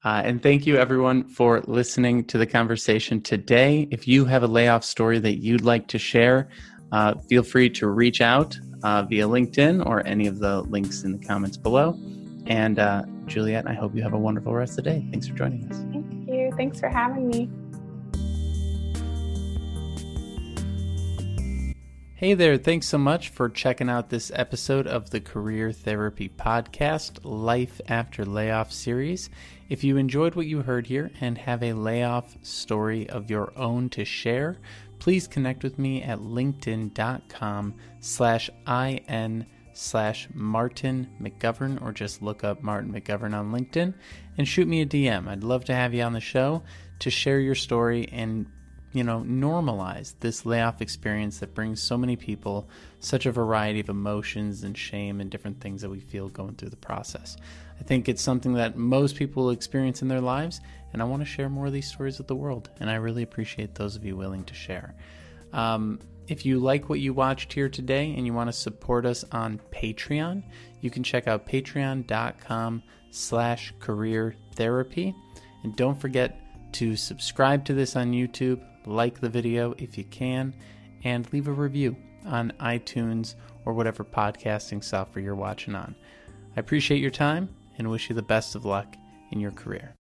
Uh, and thank you everyone for listening to the conversation today. If you have a layoff story that you'd like to share uh, feel free to reach out uh, via linkedin or any of the links in the comments below and uh, Juliet, I hope you have a wonderful rest of the day. Thanks for joining us. Thank you. Thanks for having me. Hey there, thanks so much for checking out this episode of the Career Therapy Podcast Life After Layoff series. If you enjoyed what you heard here and have a layoff story of your own to share, please connect with me at linkedin.com slash IN slash Martin McGovern or just look up Martin McGovern on LinkedIn and shoot me a DM. I'd love to have you on the show to share your story and you know normalize this layoff experience that brings so many people such a variety of emotions and shame and different things that we feel going through the process. I think it's something that most people experience in their lives and I want to share more of these stories with the world and I really appreciate those of you willing to share. Um, if you like what you watched here today and you want to support us on Patreon, you can check out patreon.com slash career therapy. And don't forget to subscribe to this on YouTube, like the video if you can, and leave a review on iTunes or whatever podcasting software you're watching on. I appreciate your time and wish you the best of luck in your career.